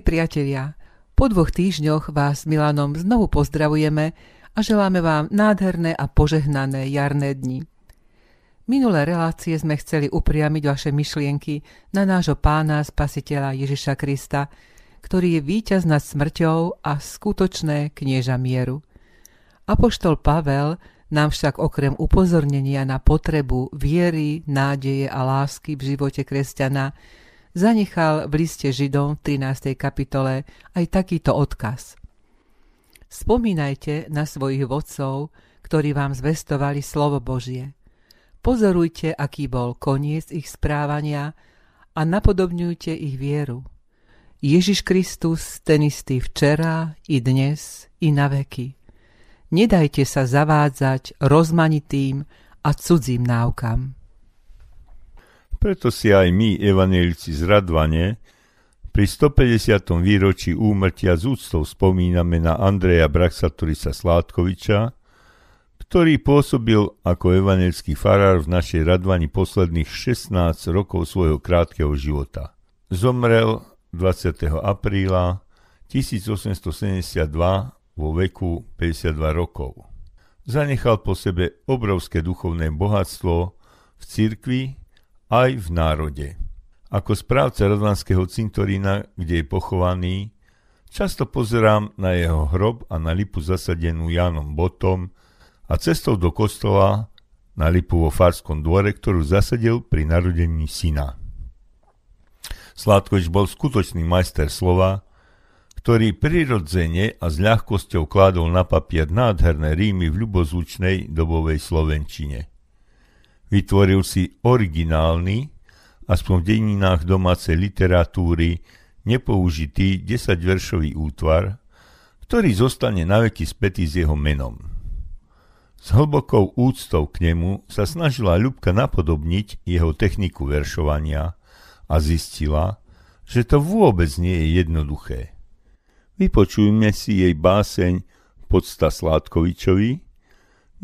Milí priatelia, po dvoch týždňoch vás s Milanom znovu pozdravujeme a želáme vám nádherné a požehnané jarné dni. Minulé relácie sme chceli upriamiť vaše myšlienky na nášho pána spasiteľa Ježiša Krista, ktorý je víťaz nad smrťou a skutočné knieža mieru. Apoštol Pavel nám však okrem upozornenia na potrebu viery, nádeje a lásky v živote kresťana zanechal v liste Židom v 13. kapitole aj takýto odkaz. Spomínajte na svojich vodcov, ktorí vám zvestovali slovo Božie. Pozorujte, aký bol koniec ich správania a napodobňujte ich vieru. Ježiš Kristus, ten istý včera, i dnes, i na veky. Nedajte sa zavádzať rozmanitým a cudzím náukam. Preto si aj my, evanelici z Radvane, pri 150. výročí úmrtia z úctou spomíname na Andreja Braxaturisa Sládkoviča, ktorý pôsobil ako evanelický farár v našej Radvani posledných 16 rokov svojho krátkeho života. Zomrel 20. apríla 1872 vo veku 52 rokov. Zanechal po sebe obrovské duchovné bohatstvo v cirkvi aj v národe. Ako správca Radvanského cintorína, kde je pochovaný, často pozerám na jeho hrob a na lipu zasadenú Jánom Botom a cestou do kostola na lipu vo Farskom dvore, ktorú zasadil pri narodení syna. Sládkovič bol skutočný majster slova, ktorý prirodzene a s ľahkosťou kládol na papier nádherné rímy v ľubozvučnej dobovej slovenčine. Vytvoril si originálny, aspoň v dejinách domácej literatúry, nepoužitý desaťveršový útvar, ktorý zostane naveky spätý s jeho menom. S hlbokou úctou k nemu sa snažila Ľubka napodobniť jeho techniku veršovania a zistila, že to vôbec nie je jednoduché. Vypočujme si jej báseň Podsta Sládkovičovi,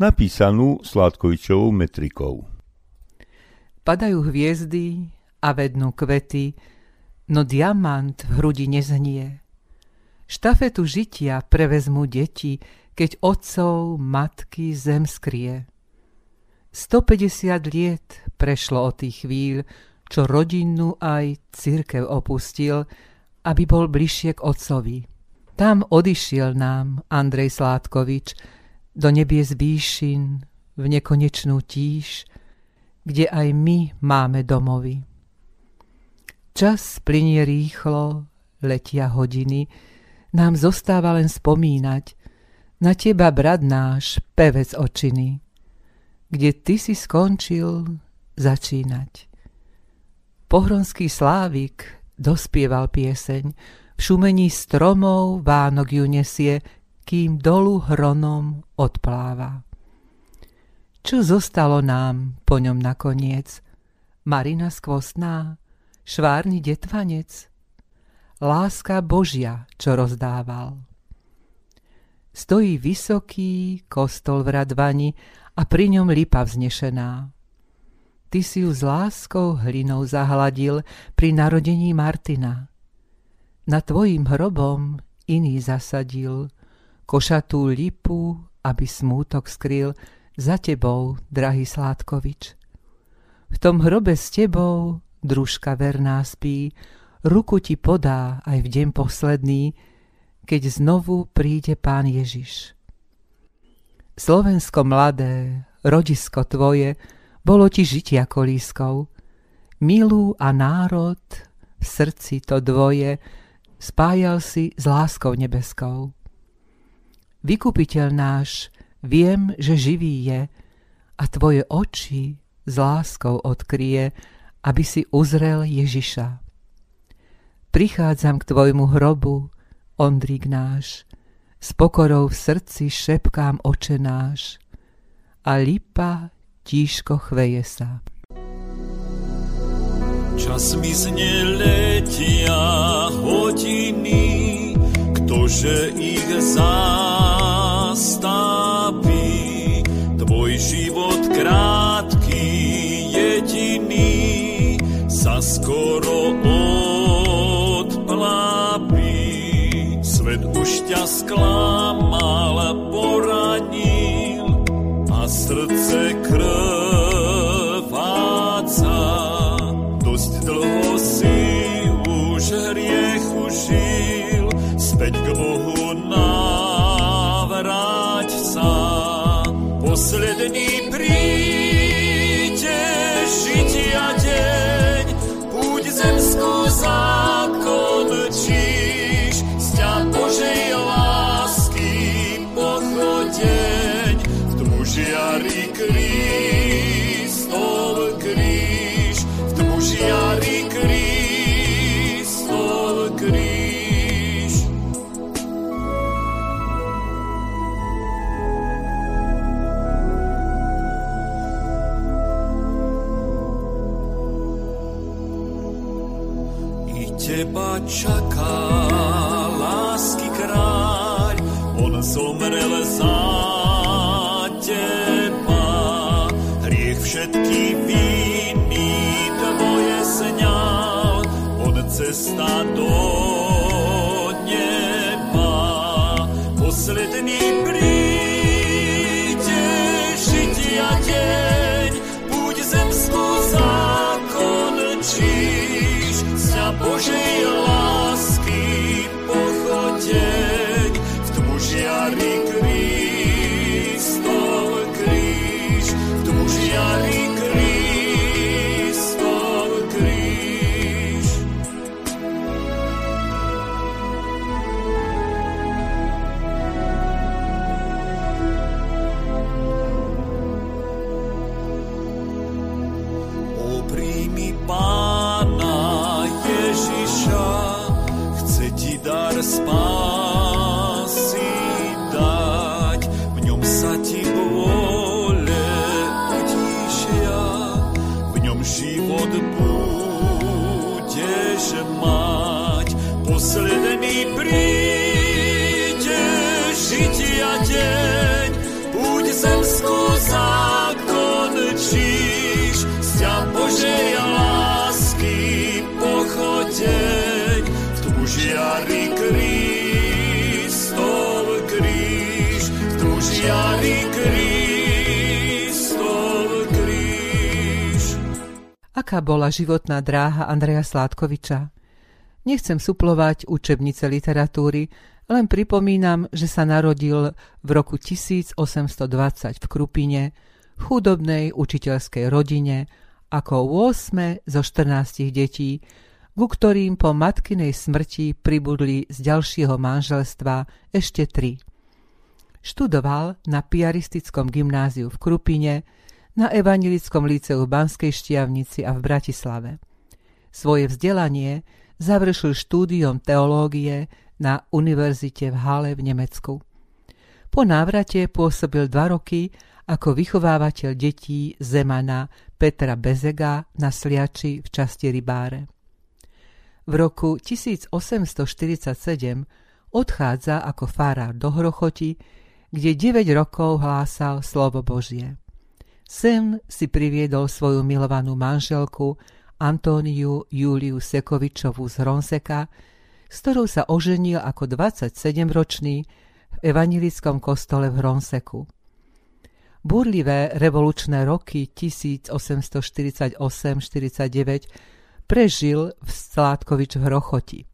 napísanú Sládkovičovou metrikou. Padajú hviezdy a vednú kvety, no diamant v hrudi nezhnie. Štafetu žitia prevezmú deti, keď otcov matky zem skrie. 150 liet prešlo od tých chvíľ, čo rodinnú aj církev opustil, aby bol bližšie k otcovi. Tam odišiel nám Andrej Sládkovič do nebies výšin v nekonečnú tíž, kde aj my máme domovy. Čas plinie rýchlo, letia hodiny, nám zostáva len spomínať na teba, brat náš, pevec očiny, kde ty si skončil začínať. Pohronský slávik dospieval pieseň, v šumení stromov Vánok ju nesie, kým dolu hronom odpláva. Čo zostalo nám po ňom nakoniec? Marina skvostná, švárny detvanec, láska Božia, čo rozdával. Stojí vysoký kostol v Radvani a pri ňom lipa vznešená. Ty si ju s láskou hlinou zahladil pri narodení Martina. Na tvojim hrobom iný zasadil košatú lipu, aby smútok skryl, za tebou, drahý Sládkovič. V tom hrobe s tebou, družka verná spí, ruku ti podá aj v deň posledný, keď znovu príde Pán Ježiš. Slovensko mladé, rodisko tvoje, bolo ti žitia kolískou. Milú a národ, v srdci to dvoje, spájal si s láskou nebeskou. Vykupiteľ náš, Viem, že živý je a tvoje oči s láskou odkrie, aby si uzrel Ježiša. Prichádzam k tvojmu hrobu, Ondrík náš, s pokorou v srdci šepkám oče náš a lipa tížko chveje sa. Čas mi letia hodiny, ktože ich zastaví. Krátky, jediný, sa skoro odplápí. už ťa sklamal, poranil a srdce krváca. Dosť dlho si už hriechu žil, späť k Bohu navráť sa. Posledný Jerusalem. Aká bola životná dráha Andreja Sládkoviča? Nechcem suplovať učebnice literatúry, len pripomínam, že sa narodil v roku 1820 v Krupine, v chudobnej učiteľskej rodine, ako 8 zo 14 detí, ku ktorým po matkinej smrti pribudli z ďalšieho manželstva ešte tri. Študoval na piaristickom gymnáziu v Krupine, na evangelickom líceu v Banskej Štiavnici a v Bratislave. Svoje vzdelanie završil štúdiom teológie na univerzite v Hale v Nemecku. Po návrate pôsobil dva roky ako vychovávateľ detí Zemana Petra Bezega na Sliači v časti Rybáre. V roku 1847 odchádza ako farár do Hrochoti, kde 9 rokov hlásal slovo Božie. Sem si priviedol svoju milovanú manželku Antóniu Júliu Sekovičovú z Hronseka, s ktorou sa oženil ako 27-ročný v evangelickom kostole v Hronseku. Burlivé revolučné roky 1848-49 prežil v Sládkovič v Hrochoti.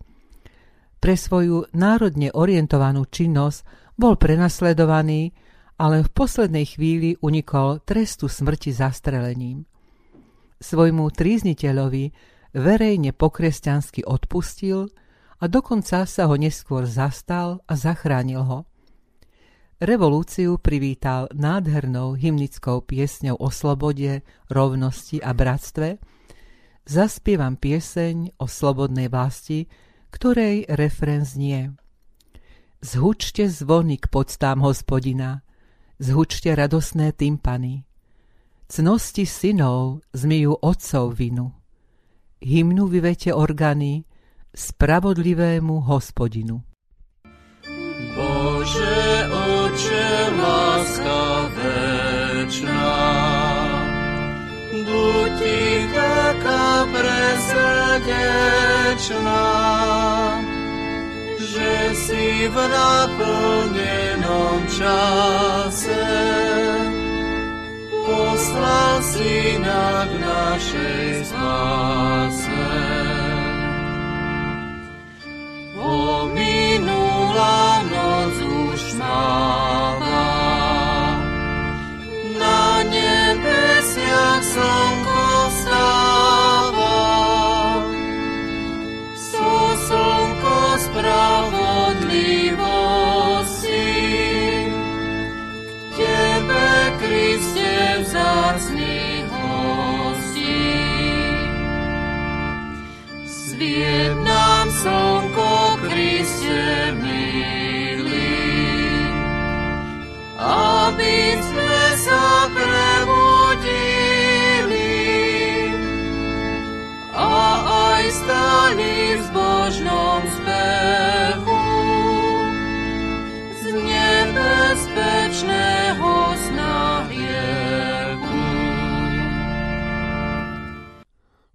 Pre svoju národne orientovanú činnosť bol prenasledovaný, ale v poslednej chvíli unikol trestu smrti zastrelením. Svojmu trízniteľovi verejne pokresťansky odpustil a dokonca sa ho neskôr zastal a zachránil ho. Revolúciu privítal nádhernou hymnickou piesňou o slobode, rovnosti a bratstve. Zaspievam pieseň o slobodnej vlasti, ktorej refren znie. Zhučte zvony k podstám hospodina, zhučte radosné tympany. Cnosti synov zmijú otcov vinu. Hymnu vyvete organy spravodlivému hospodinu. Bože, Oče, láska večná, buď ti taká presrdečná, že si v naplnenom čase poslal syna k našej spáse.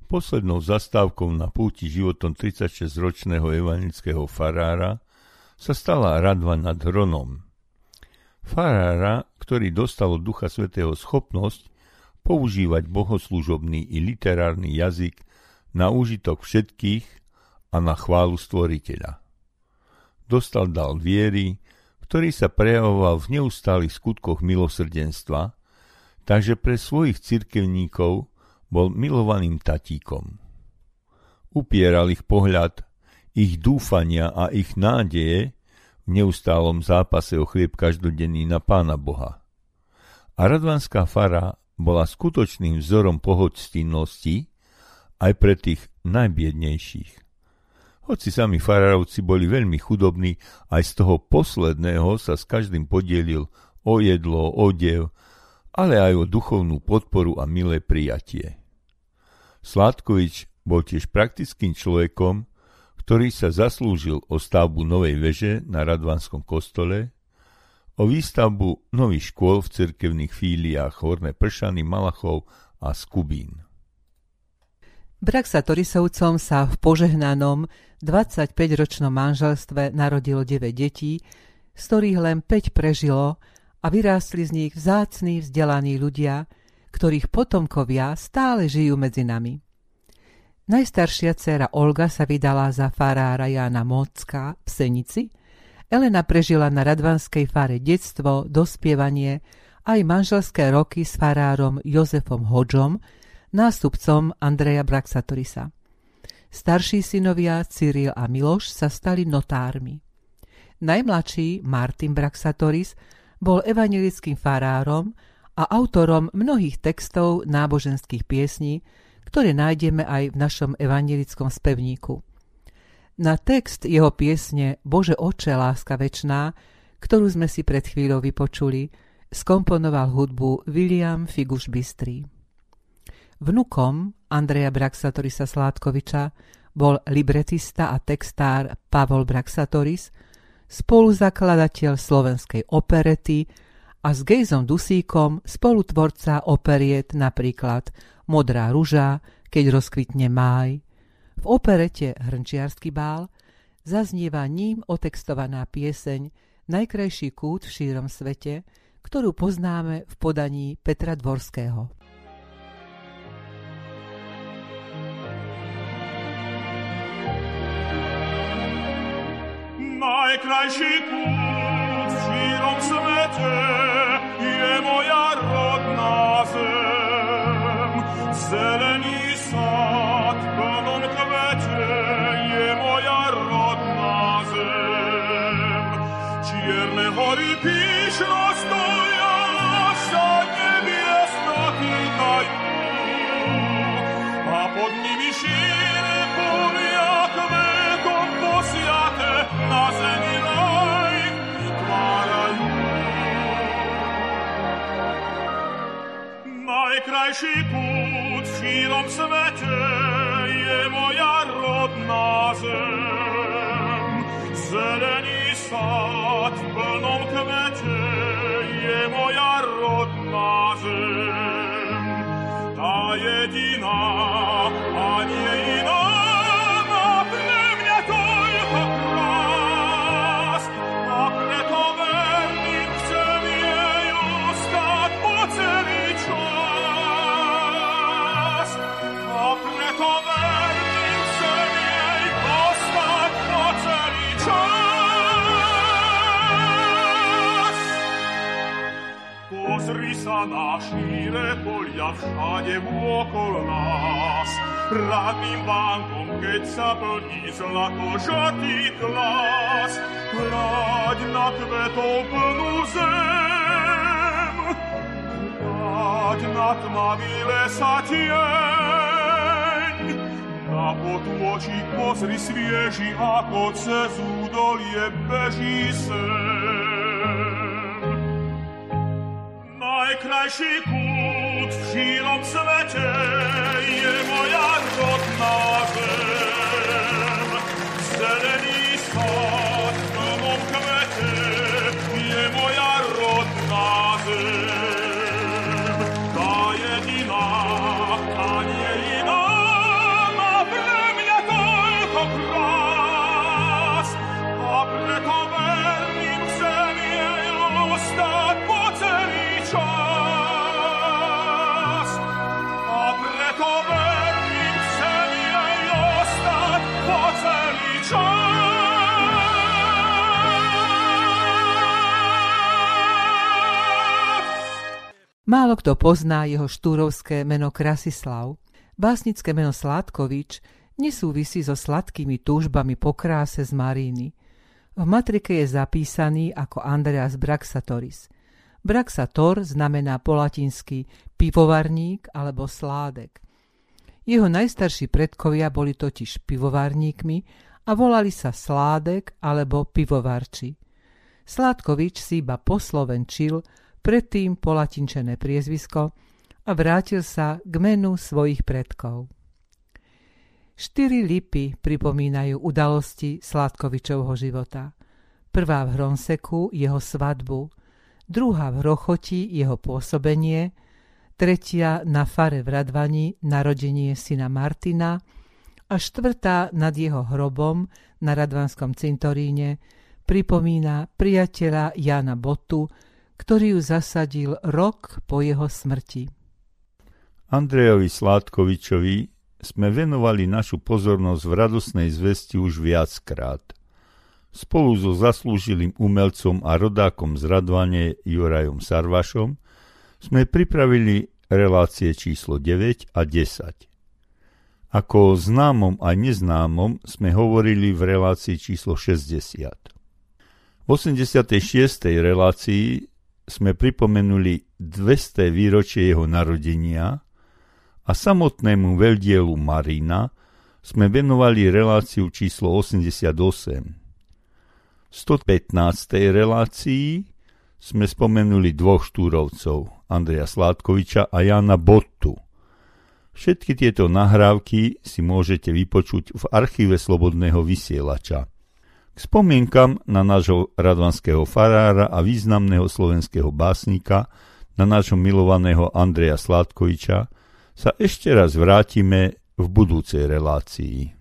Poslednou zastávkou na púti životom 36-ročného evanického farára sa stala Radva nad Hronom. Farára, ktorý dostal od Ducha Svetého schopnosť používať bohoslužobný i literárny jazyk na úžitok všetkých a na chválu stvoriteľa. Dostal dal viery, ktorý sa prejavoval v neustálých skutkoch milosrdenstva, takže pre svojich cirkevníkov bol milovaným tatíkom. Upieral ich pohľad, ich dúfania a ich nádeje v neustálom zápase o chlieb každodenný na Pána Boha. A radvanská fara bola skutočným vzorom pohodstinnosti aj pre tých najbiednejších. Hoci sami farárovci boli veľmi chudobní, aj z toho posledného sa s každým podielil o jedlo, odev, ale aj o duchovnú podporu a milé prijatie. Sládkovič bol tiež praktickým človekom, ktorý sa zaslúžil o stavbu novej veže na Radvanskom kostole, o výstavbu nových škôl v cirkevných fíliách Horné Pršany, Malachov a Skubín. Brak sa Torisovcom sa v požehnanom 25-ročnom manželstve narodilo 9 detí, z ktorých len 5 prežilo a vyrástli z nich vzácní vzdelaní ľudia, ktorých potomkovia stále žijú medzi nami. Najstaršia dcéra Olga sa vydala za farára Jana Mocka v Senici, Elena prežila na radvanskej fare detstvo, dospievanie aj manželské roky s farárom Jozefom Hodžom, nástupcom Andreja Braxatorisa. Starší synovia Cyril a Miloš sa stali notármi. Najmladší Martin Braxatoris bol evangelickým farárom a autorom mnohých textov náboženských piesní, ktoré nájdeme aj v našom evangelickom spevníku. Na text jeho piesne Bože oče, láska večná, ktorú sme si pred chvíľou vypočuli, skomponoval hudbu William Figuš Bystrý. Vnukom Andreja Braxatorisa Sládkoviča bol libretista a textár Pavol Braxatoris, spoluzakladateľ slovenskej operety a s Gejzom Dusíkom spolutvorca operiet napríklad Modrá ruža, keď rozkvitne máj. V operete Hrnčiarsky bál zaznieva ním otextovaná pieseň Najkrajší kút v šírom svete, ktorú poznáme v podaní Petra Dvorského. najkrajší kút v šírom svete Najkrajší kút v šírom svete je moja rodná zem. Zelený sad v plnom kvete je moja rodná zem. Ta jediná a nie na šíre polia všade vôkol nás. Radným bankom, keď sa plní žatý klas. Hľaď na kvetov plnú zem. Hľaď na tmavý lesa tieň. Na potôčik pozri svieži, ako cez údolie beží sem. найкращий кут в широком свете. Málo kto pozná jeho štúrovské meno Krasislav. Básnické meno Sládkovič nesúvisí so sladkými túžbami po kráse z Maríny. V matrike je zapísaný ako Andreas Braxatoris. Braxator znamená po latinsky pivovarník alebo sládek. Jeho najstarší predkovia boli totiž pivovarníkmi a volali sa Sládek alebo pivovarči. Sládkovič si iba poslovenčil predtým polatinčené priezvisko a vrátil sa k menu svojich predkov. Štyri lipy pripomínajú udalosti Sládkovičovho života. Prvá v Hronseku jeho svadbu, druhá v Rochoti jeho pôsobenie, tretia na fare v Radvani narodenie syna Martina a štvrtá nad jeho hrobom na Radvanskom cintoríne pripomína priateľa Jana Botu, ktorý ju zasadil rok po jeho smrti. Andrejovi Sládkovičovi sme venovali našu pozornosť v radosnej zvesti už viackrát. Spolu so zaslúžilým umelcom a rodákom z Radvane Jurajom Sarvašom sme pripravili relácie číslo 9 a 10. Ako o známom a neznámom sme hovorili v relácii číslo 60. V 86. relácii sme pripomenuli 200 výročie jeho narodenia a samotnému veľdielu Marina sme venovali reláciu číslo 88. V 115. relácii sme spomenuli dvoch štúrovcov, Andreja Sládkoviča a Jana Bottu. Všetky tieto nahrávky si môžete vypočuť v archíve Slobodného vysielača. K spomienkam na nášho radvanského farára a významného slovenského básnika, na nášho milovaného Andreja Sládkoviča, sa ešte raz vrátime v budúcej relácii.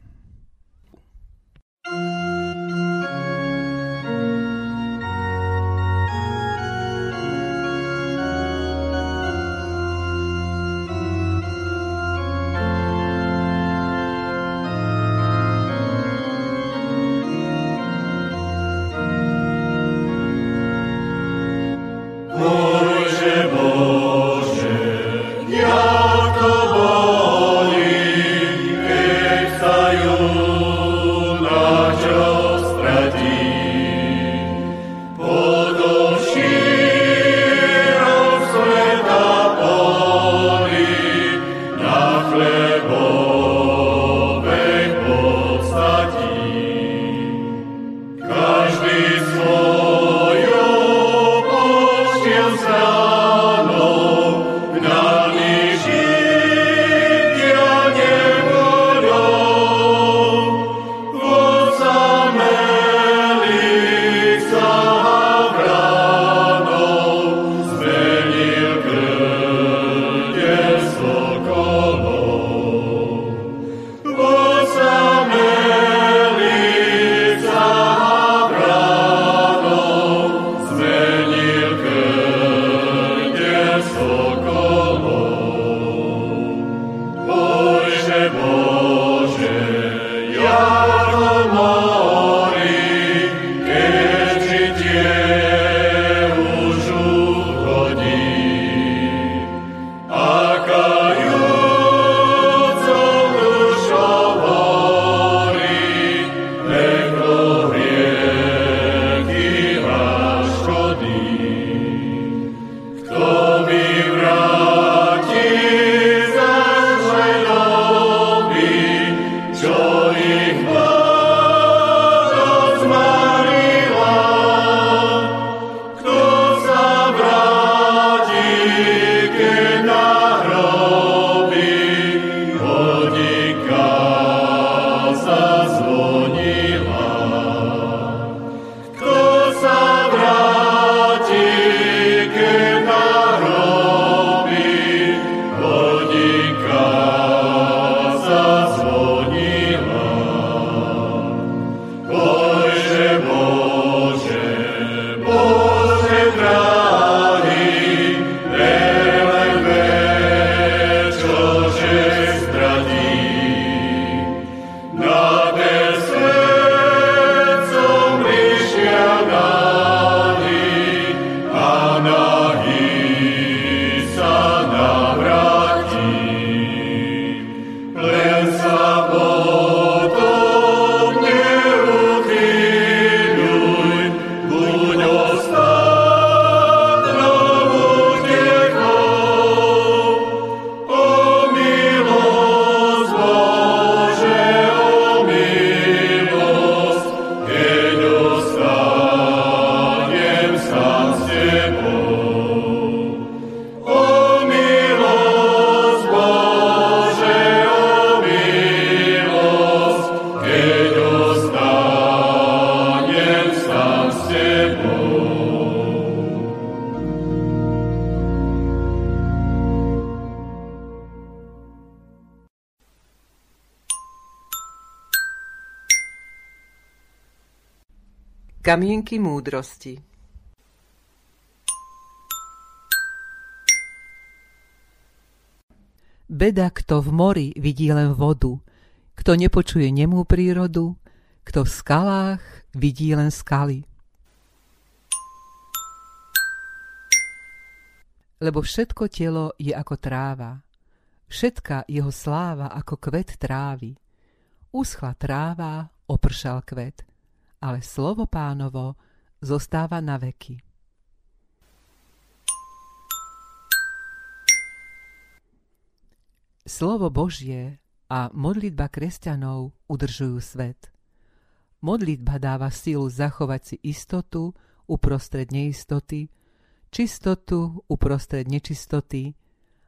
Kamienky múdrosti Beda, kto v mori vidí len vodu, kto nepočuje nemú prírodu, kto v skalách vidí len skaly. Lebo všetko telo je ako tráva, všetka jeho sláva ako kvet trávy. Uschla tráva, opršal kvet, ale slovo pánovo zostáva na veky. Slovo Božie a modlitba kresťanov udržujú svet. Modlitba dáva sílu zachovať si istotu uprostred neistoty, čistotu uprostred nečistoty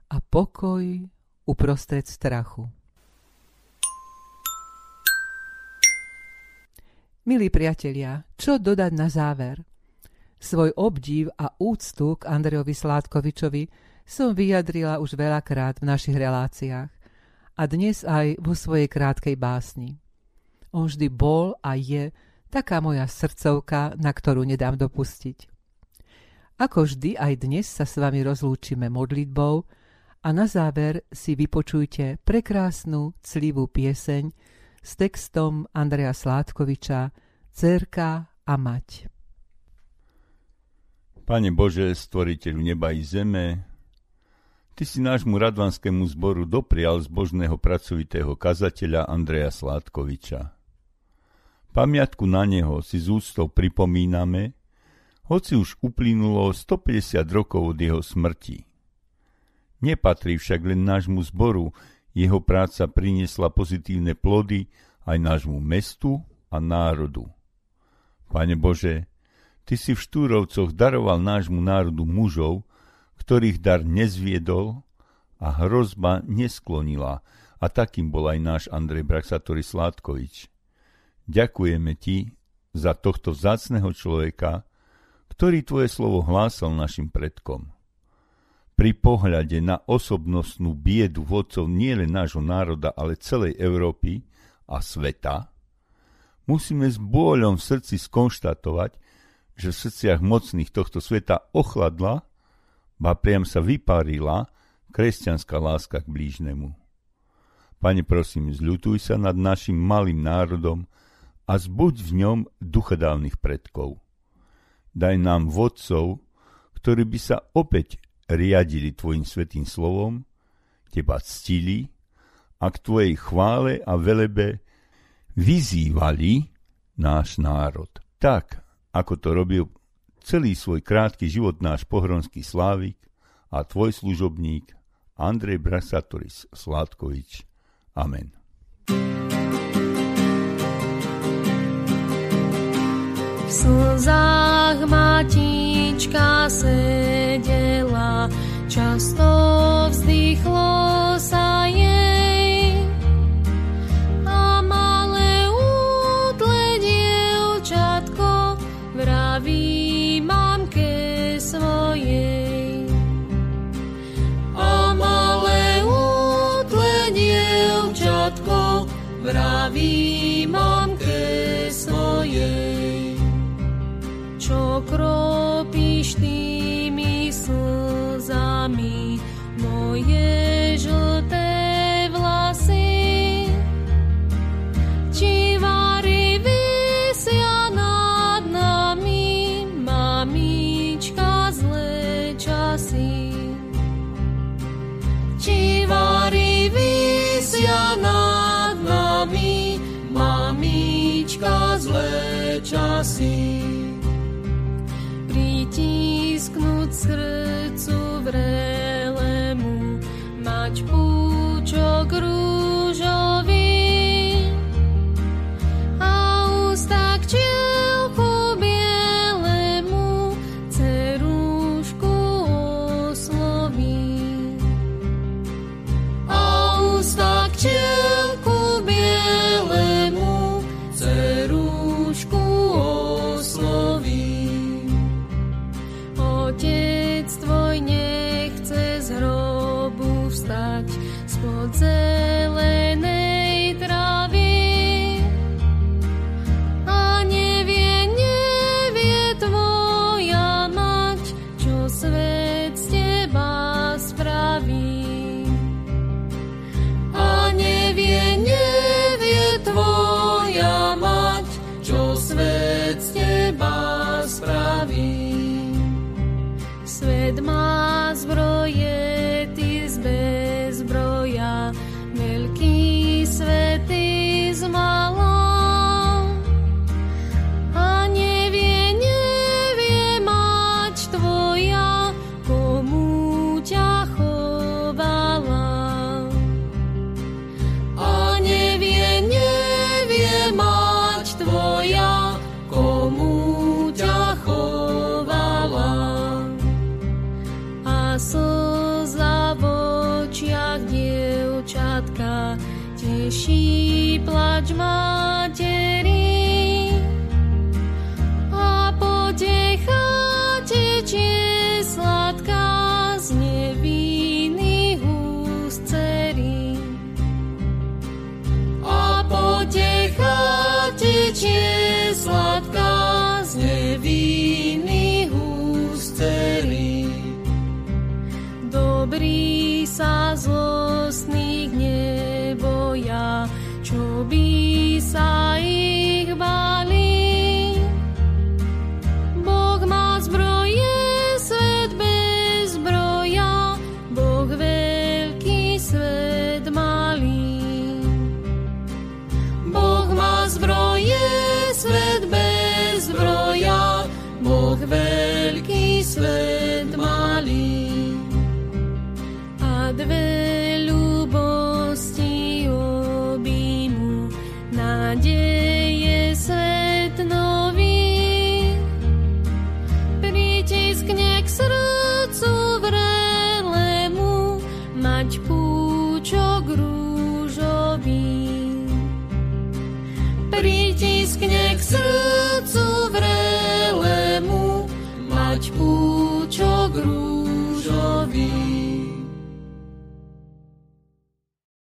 a pokoj uprostred strachu. Milí priatelia, čo dodať na záver? Svoj obdiv a úctu k Andrejovi Sládkovičovi som vyjadrila už veľakrát v našich reláciách a dnes aj vo svojej krátkej básni. On vždy bol a je taká moja srdcovka, na ktorú nedám dopustiť. Ako vždy aj dnes sa s vami rozlúčime modlitbou a na záver si vypočujte prekrásnu, clivú pieseň s textom Andreja Sládkoviča Cerka a mať. Pane Bože, stvoriteľu neba i zeme, Ty si nášmu radvanskému zboru doprial zbožného pracovitého kazateľa Andreja Sládkoviča. Pamiatku na neho si z úctou pripomíname, hoci už uplynulo 150 rokov od jeho smrti. Nepatrí však len nášmu zboru, jeho práca priniesla pozitívne plody aj nášmu mestu a národu. Pane Bože, Ty si v Štúrovcoch daroval nášmu národu mužov, ktorých dar nezviedol a hrozba nesklonila a takým bol aj náš Andrej Braxatori Sládkovič. Ďakujeme ti za tohto vzácného človeka, ktorý tvoje slovo hlásal našim predkom. Pri pohľade na osobnostnú biedu vodcov nielen nášho národa, ale celej Európy a sveta, musíme s bôľom v srdci skonštatovať, že v srdciach mocných tohto sveta ochladla ba priam sa vyparila kresťanská láska k blížnemu. Pane, prosím, zľutuj sa nad našim malým národom a zbuď v ňom duchadálnych predkov. Daj nám vodcov, ktorí by sa opäť riadili Tvojim svetým slovom, Teba ctili a k Tvojej chvále a velebe vyzývali náš národ. Tak, ako to robil celý svoj krátky život náš pohronský slávik a tvoj služobník Andrej Brasatoris Sládkovič. Amen. V slzách matička sedela, často vzdychlo sa jej. A malé útle dievčatko vraví vraví mamke svojej. Čo kropíš tými slzami moje žlté vlasy? Nad nami, mamička? Či vary vysia nad mamička zlé časy. Pritisknúť srdcu